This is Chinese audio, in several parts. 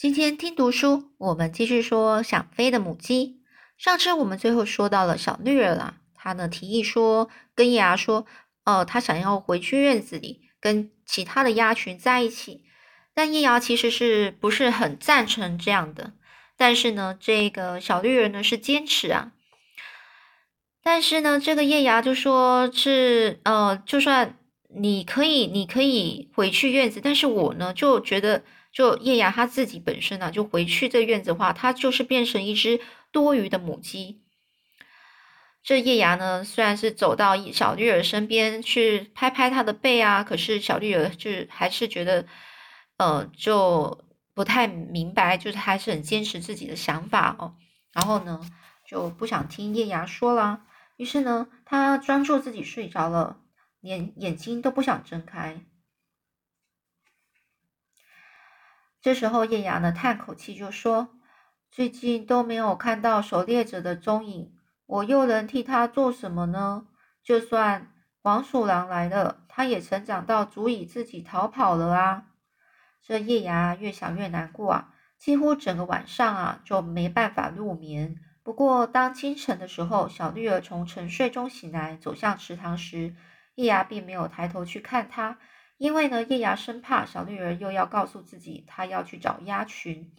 今天听读书，我们继续说想飞的母鸡。上次我们最后说到了小绿儿啦，他呢提议说跟叶芽说，呃，他想要回去院子里跟其他的鸭群在一起。但叶芽其实是不是很赞成这样的？但是呢，这个小绿人呢是坚持啊。但是呢，这个叶芽就说是，呃，就算你可以，你可以回去院子，但是我呢就觉得。就叶芽他自己本身呢，就回去这院子的话，他就是变成一只多余的母鸡。这叶芽呢，虽然是走到小绿儿身边去拍拍它的背啊，可是小绿儿就还是觉得，呃，就不太明白，就是还是很坚持自己的想法哦。然后呢，就不想听叶芽说了。于是呢，他专注自己睡着了，连眼睛都不想睁开。这时候，叶芽呢叹口气就说：“最近都没有看到狩猎者的踪影，我又能替他做什么呢？就算黄鼠狼来了，他也成长到足以自己逃跑了啊！”这叶芽越想越难过啊，几乎整个晚上啊就没办法入眠。不过，当清晨的时候，小绿儿从沉睡中醒来，走向池塘时，叶芽并没有抬头去看他。因为呢，叶芽生怕小绿儿又要告诉自己，他要去找鸭群。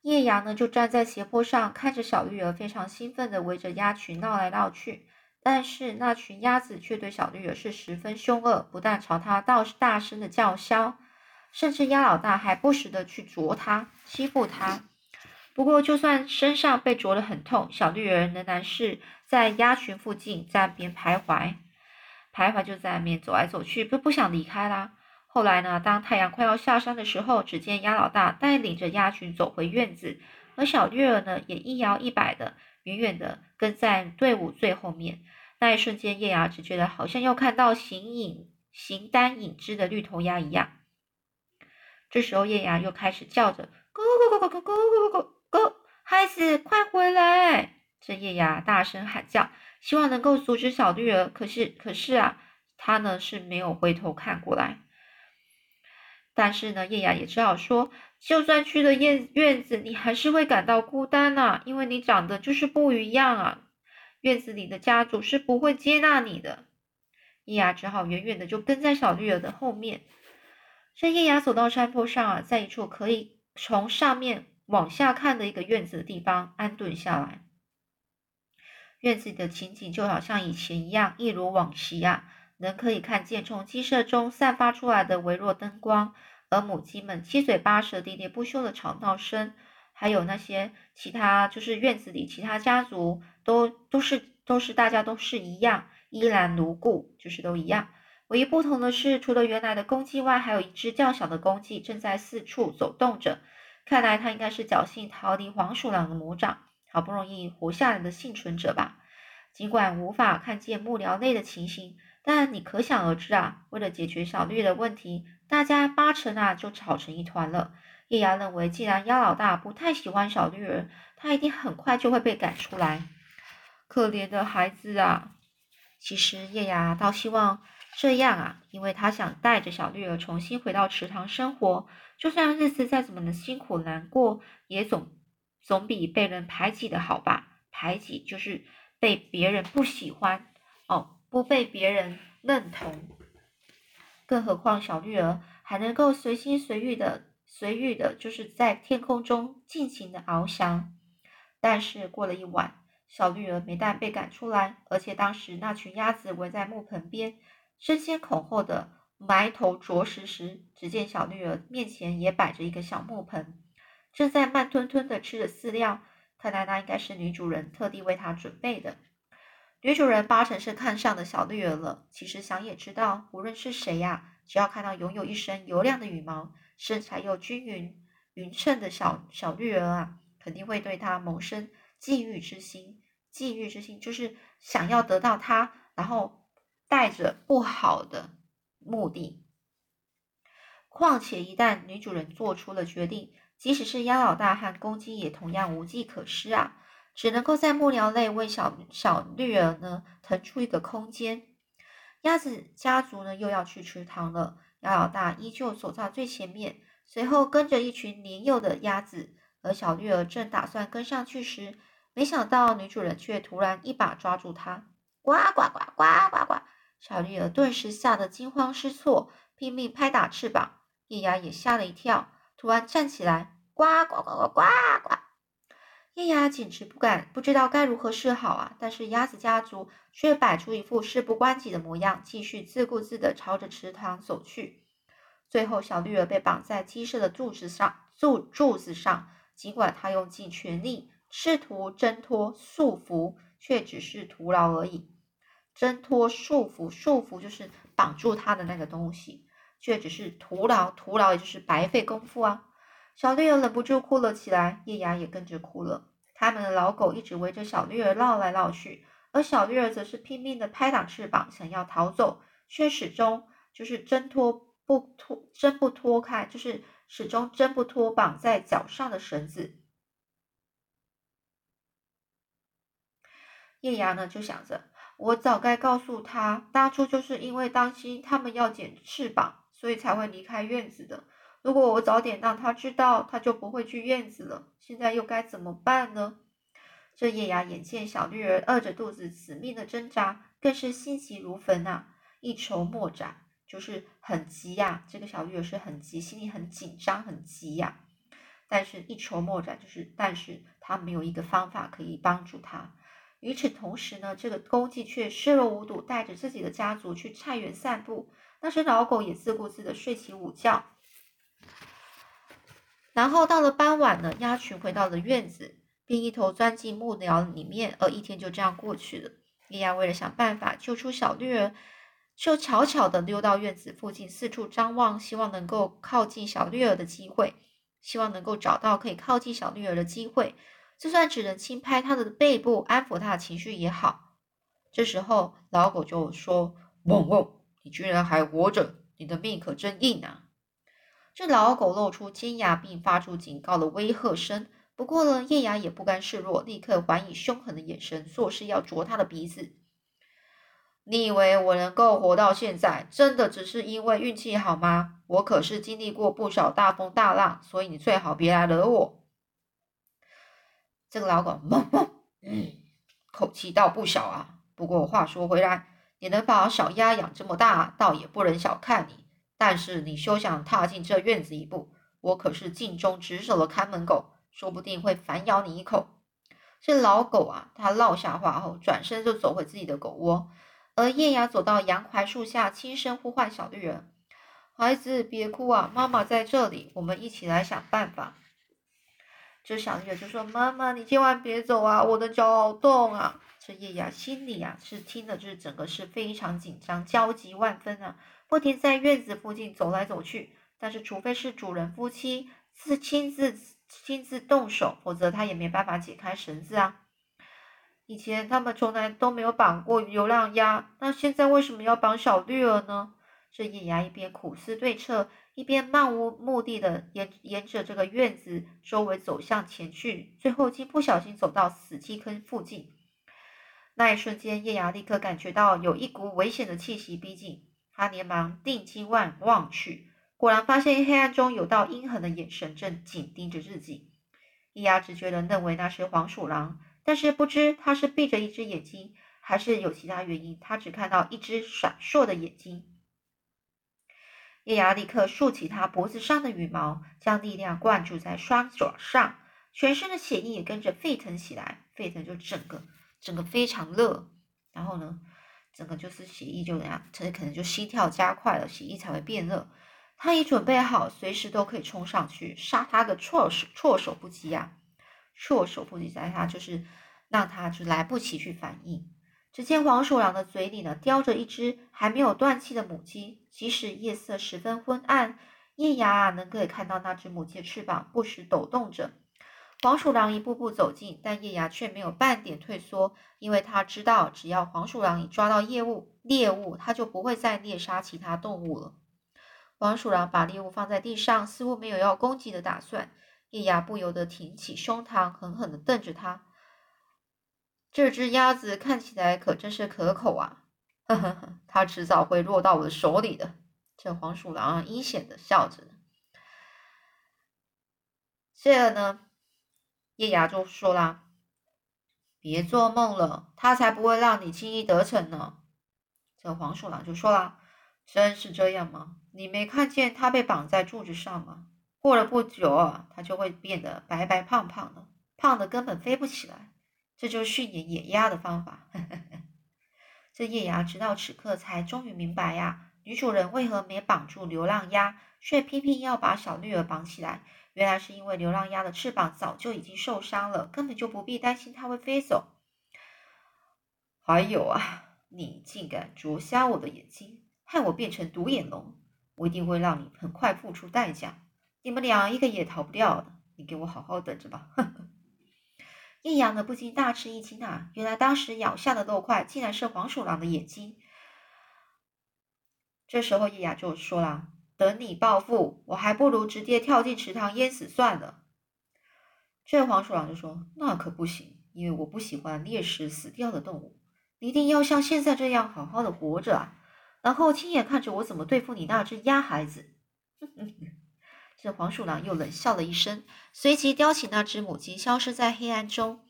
叶芽呢，就站在斜坡上，看着小绿儿非常兴奋的围着鸭群闹来闹去。但是那群鸭子却对小绿儿是十分凶恶，不但朝他大大声的叫嚣，甚至鸭老大还不时的去啄它，欺负它。不过，就算身上被啄得很痛，小绿儿仍然是在鸭群附近站边徘徊。徘徊就在外面走来走去，不不想离开啦。后来呢，当太阳快要下山的时候，只见鸭老大带领着鸭群走回院子，而小绿儿呢，也一摇一摆的远远的跟在队伍最后面。那一瞬间，叶芽只觉得好像又看到形影形单影只的绿头鸭一样。这时候，叶芽又开始叫着：“咕咕咕咕咕咕咕咕咕，孩子快回来！”这叶芽大声喊叫。希望能够阻止小绿儿，可是可是啊，他呢是没有回头看过来。但是呢，叶雅也只好说，就算去了院院子，你还是会感到孤单呐，因为你长得就是不一样啊。院子里的家族是不会接纳你的。叶雅只好远远的就跟在小绿儿的后面。这叶雅走到山坡上啊，在一处可以从上面往下看的一个院子的地方安顿下来。院子里的情景就好像以前一样，一如往昔啊！能可以看见从鸡舍中散发出来的微弱灯光，而母鸡们七嘴八舌、喋喋不休的吵闹声，还有那些其他就是院子里其他家族都都是都是大家都是一样，依然如故，就是都一样。唯一不同的是，除了原来的公鸡外，还有一只较小的公鸡正在四处走动着。看来它应该是侥幸逃离黄鼠狼的魔掌。好不容易活下来的幸存者吧，尽管无法看见幕僚内的情形，但你可想而知啊。为了解决小绿的问题，大家八成啊就吵成一团了。叶芽认为，既然鸭老大不太喜欢小绿儿，他一定很快就会被赶出来。可怜的孩子啊！其实叶芽倒希望这样啊，因为他想带着小绿儿重新回到池塘生活，就算日子再怎么的辛苦难过，也总。总比被人排挤的好吧？排挤就是被别人不喜欢哦，不被别人认同。更何况小绿儿还能够随心随欲的、随遇的，就是在天空中尽情的翱翔。但是过了一晚，小绿儿没但被赶出来，而且当时那群鸭子围在木盆边，争先恐后的埋头啄食时，只见小绿儿面前也摆着一个小木盆。正在慢吞吞的吃着饲料，看来那应该是女主人特地为它准备的。女主人八成是看上的小绿儿了。其实想也知道，无论是谁呀，只要看到拥有一身油亮的羽毛、身材又均匀匀称的小小绿儿啊，肯定会对它萌生觊觎之心。觊觎之心就是想要得到它，然后带着不好的目的。况且一旦女主人做出了决定，即使是鸭老大和公鸡也同样无计可施啊，只能够在木料内为小小绿儿呢腾出一个空间。鸭子家族呢又要去池塘了，鸭老大依旧走在最前面，随后跟着一群年幼的鸭子，而小绿儿正打算跟上去时，没想到女主人却突然一把抓住它，呱呱呱呱呱呱！小绿儿顿时吓得惊慌失措，拼命拍打翅膀。叶芽也吓了一跳，突然站起来，呱呱呱呱呱呱！叶芽简直不敢，不知道该如何是好啊！但是鸭子家族却摆出一副事不关己的模样，继续自顾自地朝着池塘走去。最后，小绿儿被绑在鸡舍的柱子上，柱柱子上。尽管他用尽全力试图挣脱束缚，却只是徒劳而已。挣脱束缚，束缚就是绑住他的那个东西，却只是徒劳，徒劳也就是白费功夫啊！小绿儿忍不住哭了起来，叶芽也跟着哭了。他们的老狗一直围着小绿儿绕来绕去，而小绿儿则是拼命的拍打翅膀，想要逃走，却始终就是挣脱不脱，挣不脱开，就是始终挣不脱绑在脚上的绳子。叶芽呢，就想着，我早该告诉他，当初就是因为担心他们要剪翅膀，所以才会离开院子的。如果我早点让他知道，他就不会去院子了。现在又该怎么办呢？这叶芽眼见小绿儿饿着肚子死命的挣扎，更是心急如焚啊，一筹莫展，就是很急呀。这个小绿儿是很急，心里很紧张，很急呀。但是，一筹莫展，就是但是他没有一个方法可以帮助他。与此同时呢，这个公鸡却视若无睹，带着自己的家族去菜园散步。那只老狗也自顾自的睡起午觉。然后到了傍晚呢，鸭群回到了院子，并一头钻进木寮里面，而一天就这样过去了。莉亚为了想办法救出小绿儿，就悄悄地溜到院子附近，四处张望，希望能够靠近小绿儿的机会，希望能够找到可以靠近小绿儿的机会，就算只能轻拍它的背部，安抚它的情绪也好。这时候，老狗就说：“嗡嗡，你居然还活着，你的命可真硬啊！”这老狗露出尖牙，并发出警告的威吓声。不过呢，叶芽也不甘示弱，立刻还以凶狠的眼神，作势要啄他的鼻子。你以为我能够活到现在，真的只是因为运气好吗？我可是经历过不少大风大浪，所以你最好别来惹我。这个老狗嗡嗡，嗯，口气倒不小啊。不过话说回来，你能把小鸭养这么大，倒也不能小看你。但是你休想踏进这院子一步，我可是尽忠职守的看门狗，说不定会反咬你一口。这老狗啊，它落下话后，转身就走回自己的狗窝。而叶芽走到杨槐树下，轻声呼唤小绿人：“孩子，别哭啊，妈妈在这里，我们一起来想办法。”这小绿人就说：“妈妈，你千万别走啊，我的脚好痛啊！”这叶芽心里啊，是听的，就是整个是非常紧张，焦急万分啊。不停在院子附近走来走去，但是除非是主人夫妻自亲自亲自动手，否则他也没办法解开绳子啊。以前他们从来都没有绑过流浪鸭，那现在为什么要绑小绿儿呢？这叶芽一边苦思对策，一边漫无目的的沿沿着这个院子周围走向前去，最后竟不小心走到死鸡坑附近。那一瞬间，叶芽立刻感觉到有一股危险的气息逼近。他连忙定睛望望去，果然发现黑暗中有道阴狠的眼神正紧盯着自己。叶芽直觉的认为那是黄鼠狼，但是不知他是闭着一只眼睛，还是有其他原因。他只看到一只闪烁的眼睛。叶牙立刻竖起他脖子上的羽毛，将力量灌注在双爪上，全身的血液也跟着沸腾起来。沸腾就整个整个非常热，然后呢？整个就是血液就怎样，他可能就心跳加快了，血液才会变热。他已准备好，随时都可以冲上去杀他个措手措手不及呀！措手不及，在他就是让他就来不及去反应。只见黄鼠狼的嘴里呢叼着一只还没有断气的母鸡，即使夜色十分昏暗，叶芽能可以看到那只母鸡的翅膀不时抖动着。黄鼠狼一步步走近，但叶芽却没有半点退缩，因为他知道，只要黄鼠狼一抓到猎物，猎物他就不会再猎杀其他动物了。黄鼠狼把猎物放在地上，似乎没有要攻击的打算。叶芽不由得挺起胸膛，狠狠地瞪着他。这只鸭子看起来可真是可口啊！呵呵呵，它迟早会落到我的手里的。这黄鼠狼阴险地笑着。这个呢，叶芽就说啦：“别做梦了，他才不会让你轻易得逞呢。”这黄鼠狼就说啦：“真是这样吗？你没看见他被绑在柱子上吗？过了不久啊，他就会变得白白胖胖的，胖的根本飞不起来。这就是训练野鸭的方法。”这叶芽直到此刻才终于明白呀，女主人为何没绑住流浪鸭，却偏偏要把小绿儿绑起来。原来是因为流浪鸭的翅膀早就已经受伤了，根本就不必担心它会飞走。还有啊，你竟敢啄瞎我的眼睛，害我变成独眼龙，我一定会让你很快付出代价。你们俩一个也逃不掉的，你给我好好等着吧！叶阳呢不禁大吃一惊啊，原来当时咬下的肉块竟然是黄鼠狼的眼睛。这时候叶雅就说了。等你报复，我还不如直接跳进池塘淹死算了。这黄鼠狼就说：“那可不行，因为我不喜欢猎食死掉的动物。你一定要像现在这样好好的活着啊，然后亲眼看着我怎么对付你那只鸭孩子。”这黄鼠狼又冷笑了一声，随即叼起那只母鸡，消失在黑暗中。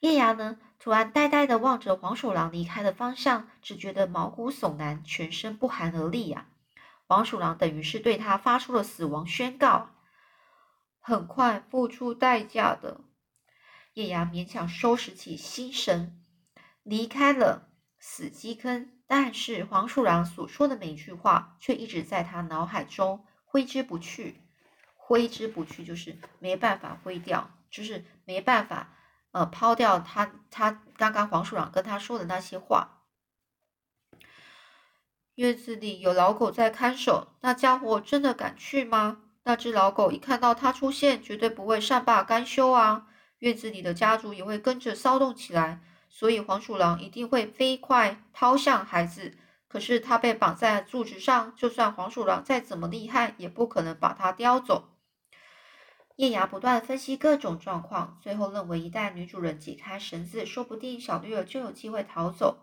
叶芽呢，突然呆呆的望着黄鼠狼离开的方向，只觉得毛骨悚然，全身不寒而栗呀。黄鼠狼等于是对他发出了死亡宣告，很快付出代价的。叶芽勉强收拾起心神，离开了死鸡坑。但是黄鼠狼所说的每一句话，却一直在他脑海中挥之不去。挥之不去就是没办法挥掉，就是没办法呃抛掉他他刚刚黄鼠狼跟他说的那些话。院子里有老狗在看守，那家伙真的敢去吗？那只老狗一看到他出现，绝对不会善罢甘休啊！院子里的家族也会跟着骚动起来，所以黄鼠狼一定会飞快抛向孩子。可是他被绑在柱子上，就算黄鼠狼再怎么厉害，也不可能把它叼走。叶芽不断分析各种状况，最后认为，一旦女主人解开绳子，说不定小绿儿就有机会逃走。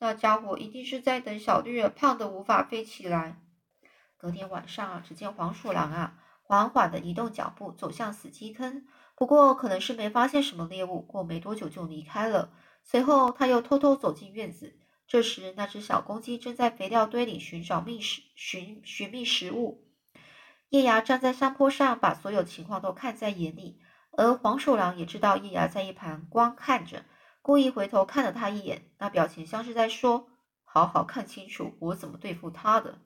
那家伙一定是在等小绿儿胖的无法飞起来。隔天晚上啊，只见黄鼠狼啊缓缓的移动脚步走向死鸡坑，不过可能是没发现什么猎物，过没多久就离开了。随后他又偷偷走进院子，这时那只小公鸡正在肥料堆里寻找觅食寻寻觅食物。叶芽站在山坡上，把所有情况都看在眼里，而黄鼠狼也知道叶芽在一旁观看着。故意回头看了他一眼，那表情像是在说：“好好看清楚我怎么对付他的。”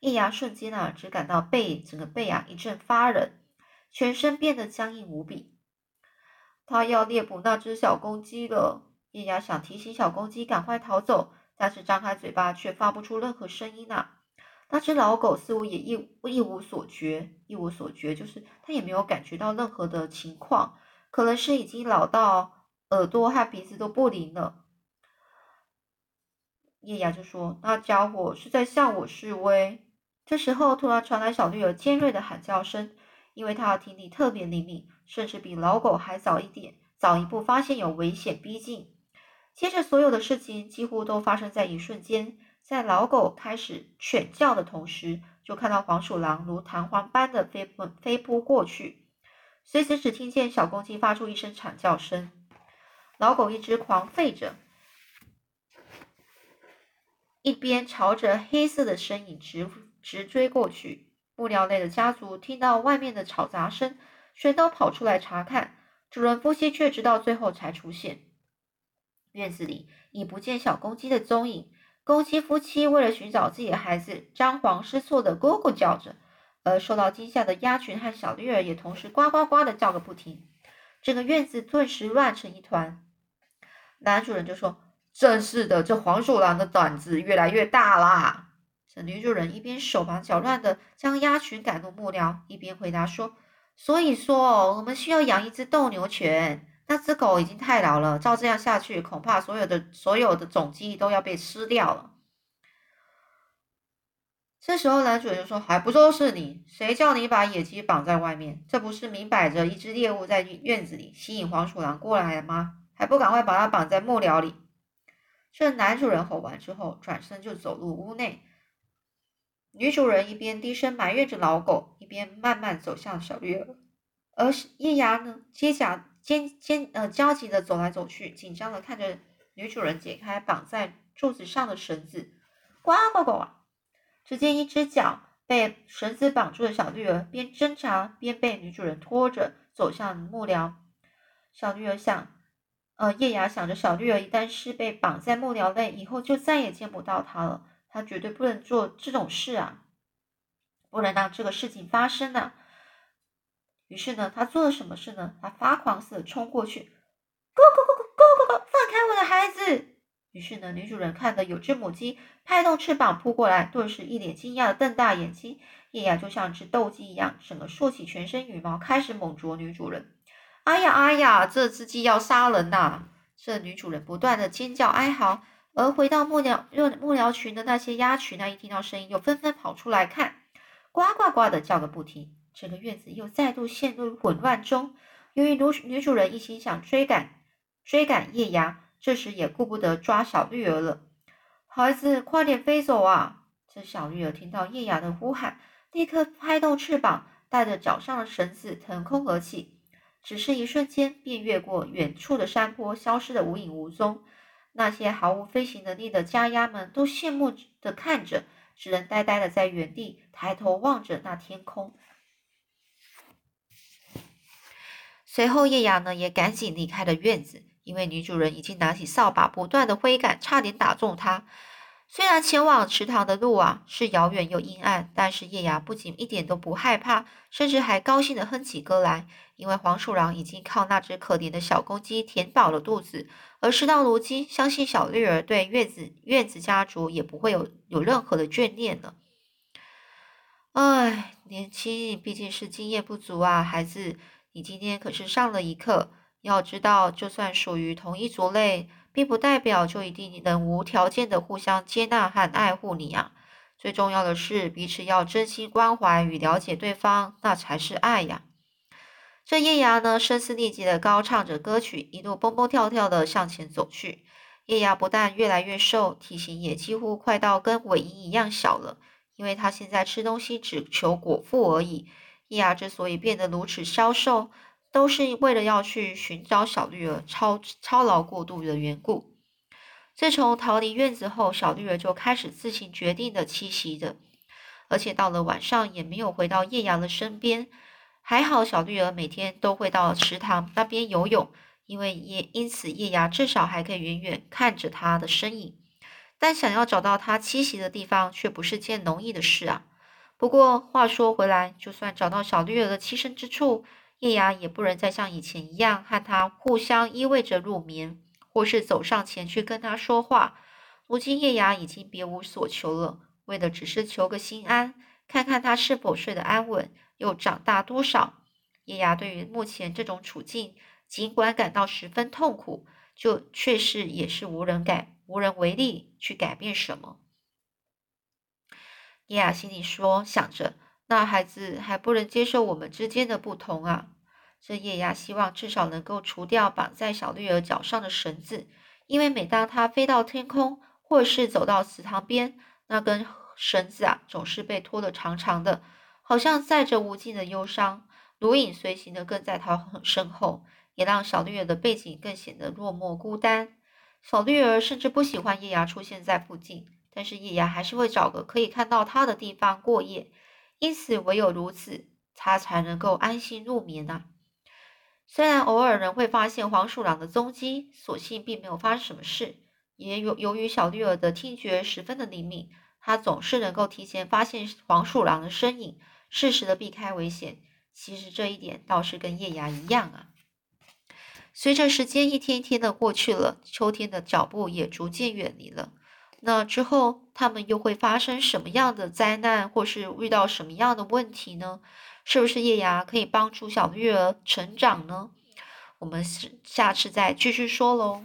叶芽瞬间啊，只感到背整个背啊一阵发冷，全身变得僵硬无比。他要猎捕那只小公鸡了。叶芽想提醒小公鸡赶快逃走，但是张开嘴巴却发不出任何声音啊。那只老狗似乎也一一无所觉，一无所觉就是它也没有感觉到任何的情况，可能是已经老到。耳朵和鼻子都不灵了，叶芽就说：“那家伙是在向我示威。”这时候，突然传来小绿儿尖锐的喊叫声，因为它的听力特别灵敏，甚至比老狗还早一点，早一步发现有危险逼近。接着，所有的事情几乎都发生在一瞬间，在老狗开始犬叫的同时，就看到黄鼠狼如弹簧般的飞奔飞扑过去，随时只听见小公鸡发出一声惨叫声。老狗一直狂吠着，一边朝着黑色的身影直直追过去。布料类的家族听到外面的吵杂声，全都跑出来查看。主人夫妻却直到最后才出现。院子里已不见小公鸡的踪影。公鸡夫妻为了寻找自己的孩子，张皇失措的咕咕叫着，而受到惊吓的鸭群和小绿儿也同时呱呱呱的叫个不停。整个院子顿时乱成一团。男主人就说：“真是的，这黄鼠狼的胆子越来越大啦。”这女主人一边手忙脚乱的将鸭群赶入木寮，一边回答说：“所以说，我们需要养一只斗牛犬。那只狗已经太老了，照这样下去，恐怕所有的所有的种鸡都要被吃掉了。”这时候，男主人就说：“还不都是你？谁叫你把野鸡绑在外面？这不是明摆着一只猎物在院子里吸引黄鼠狼过来吗？”还不赶快把他绑在木寮里！这男主人吼完之后，转身就走入屋内。女主人一边低声埋怨着老狗，一边慢慢走向小绿儿。而叶芽呢，接甲尖尖呃焦急的走来走去，紧张的看着女主人解开绑在柱子上的绳子。呱呱呱！只见一只脚被绳子绑住的小绿儿边挣扎边被女主人拖着走向木寮。小绿儿想，呃，叶芽想着，小绿儿一旦是被绑在木寮内，以后就再也见不到她了。她绝对不能做这种事啊，不能让这个事情发生啊！于是呢，他做了什么事呢？他发狂似的冲过去，Go go go go go go！放开我的孩子！于是呢，女主人看到有只母鸡拍动翅膀扑过来，顿时一脸惊讶的瞪大眼睛。叶芽就像只斗鸡一样，整个竖起全身羽毛，开始猛啄女主人。哎呀哎呀，这只鸡要杀人呐！这女主人不断的尖叫哀嚎，而回到木鸟木鸟群的那些鸭群呢，一听到声音，又纷纷跑出来看，呱呱呱的叫个不停。整个院子又再度陷入混乱中。由于女女主人一心想追赶追赶叶芽，这时也顾不得抓小绿儿了。孩子，快点飞走啊！这小绿儿听到叶芽的呼喊，立刻拍动翅膀，带着脚上的绳子腾空而起。只是一瞬间，便越过远处的山坡，消失的无影无踪。那些毫无飞行能力的家鸭们都羡慕的看着，只能呆呆的在原地抬头望着那天空。随后，叶雅呢也赶紧离开了院子，因为女主人已经拿起扫把，不断的挥赶，差点打中她。虽然前往池塘的路啊是遥远又阴暗，但是叶芽不仅一点都不害怕，甚至还高兴的哼起歌来，因为黄鼠狼已经靠那只可怜的小公鸡填饱了肚子，而事到如今，相信小绿儿对院子院子家族也不会有有任何的眷恋了。唉，年轻毕竟是经验不足啊，孩子。你今天可是上了一课。要知道，就算属于同一族类，并不代表就一定能无条件的互相接纳和爱护你啊。最重要的是，彼此要真心关怀与了解对方，那才是爱呀。这叶芽呢，声嘶力竭的高唱着歌曲，一路蹦蹦跳跳的向前走去。叶芽不但越来越瘦，体型也几乎快到跟尾音一样小了，因为他现在吃东西只求果腹而已。叶芽之所以变得如此消瘦，都是为了要去寻找小绿儿操操劳过度的缘故。自从逃离院子后，小绿儿就开始自行决定的栖息着，而且到了晚上也没有回到叶芽的身边。还好，小绿儿每天都会到池塘那边游泳，因为叶因此叶芽至少还可以远远看着它的身影。但想要找到它栖息的地方，却不是件容易的事啊。不过话说回来，就算找到小绿儿的栖身之处，叶芽也不能再像以前一样和他互相依偎着入眠，或是走上前去跟他说话。如今叶芽已经别无所求了，为的只是求个心安，看看他是否睡得安稳，又长大多少。叶芽对于目前这种处境，尽管感到十分痛苦，就却是也是无人改无人为力去改变什么。叶雅心里说：“想着，那孩子还不能接受我们之间的不同啊。”这叶芽希望至少能够除掉绑在小绿儿脚上的绳子，因为每当它飞到天空，或是走到池塘边，那根绳子啊，总是被拖得长长的，好像载着无尽的忧伤，如影随形的跟在他身后，也让小绿儿的背景更显得落寞孤单。小绿儿甚至不喜欢叶芽出现在附近。但是叶芽还是会找个可以看到它的地方过夜，因此唯有如此，它才能够安心入眠啊。虽然偶尔仍会发现黄鼠狼的踪迹，所幸并没有发生什么事。也由由于小绿儿的听觉十分的灵敏，它总是能够提前发现黄鼠狼的身影，适时的避开危险。其实这一点倒是跟叶芽一样啊。随着时间一天一天的过去了，秋天的脚步也逐渐远离了。那之后，他们又会发生什么样的灾难，或是遇到什么样的问题呢？是不是叶芽可以帮助小绿儿成长呢？我们下次再继续说喽。